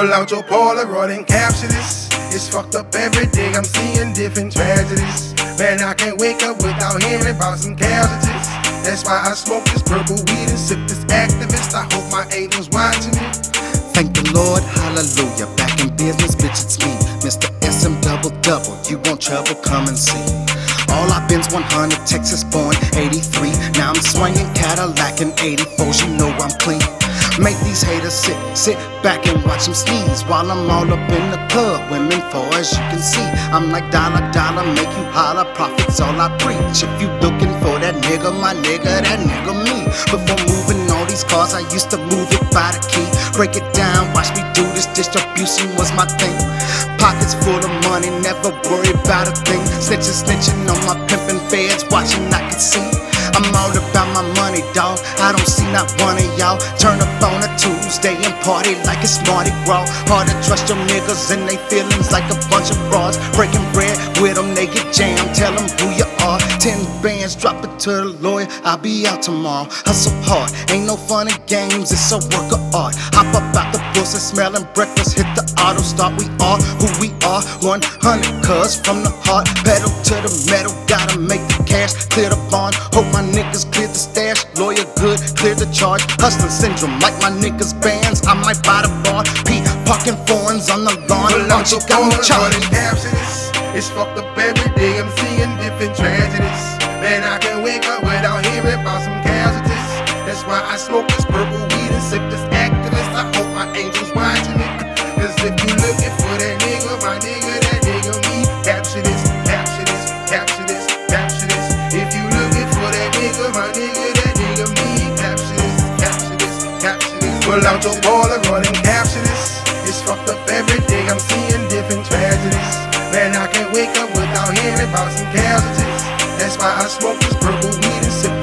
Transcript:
Pull out your Polaroid and capture this. It's fucked up every day, I'm seeing different tragedies. Man, I can't wake up without hearing about some casualties. That's why I smoke this purple weed and sip this Actavis. I hope my angel's watching me. Thank the Lord, hallelujah. Back in business, bitch, it's me. Mr. SM double double. You want trouble, come and see. All I've been's 100, Texas born, 83. Now I'm swinging Cadillac in 84. You know I'm clean. Make these haters sit, sit back and watch them sneeze while I'm all up in the club. Women for as you can see, I'm like dollar dollar, make you holler. Profits all I preach. If you looking for that nigga, my nigga, that nigga me. Before moving all these cars, I used to move it by the key. Break it down, watch me do this. Distribution was my thing. Pockets full of money, never worry about a thing. Snitching, snitching on my pimpin' feds, watching I can see. I'm all about my money, dawg. I don't see not one of y'all party like it's Mardi Gras. Hard to trust your niggas and they feelings like a bunch of bras. Breaking bread with them, they get jammed. Tell them who you are. Ten bands, drop it to the lawyer. I'll be out tomorrow. Hustle hard, ain't no fun in games. It's a work of art. Hop up out the bus and smelling breakfast. Hit the auto start. We are who we are. 100 cuz from the heart. Pedal to the metal. Gotta make the cash. Clear the bond. Hope my niggas clear the stash. Lawyer good, clear the charge. Hustling syndrome like my niggas bands. I might buy the bar. Pete parking foreigns on the lawn. Pull out Archie your got me Polaroid charged. and capture this. It's fucked up every day, I'm seeing different tragedies. Man, I can't wake up without hearing about some casualties. That's why I smoke this purple Pull out your and capture this. It's fucked up every day, I'm seeing different tragedies. Man, I can't wake up without hearing about some casualties. That's why I smoke this purple weed and sip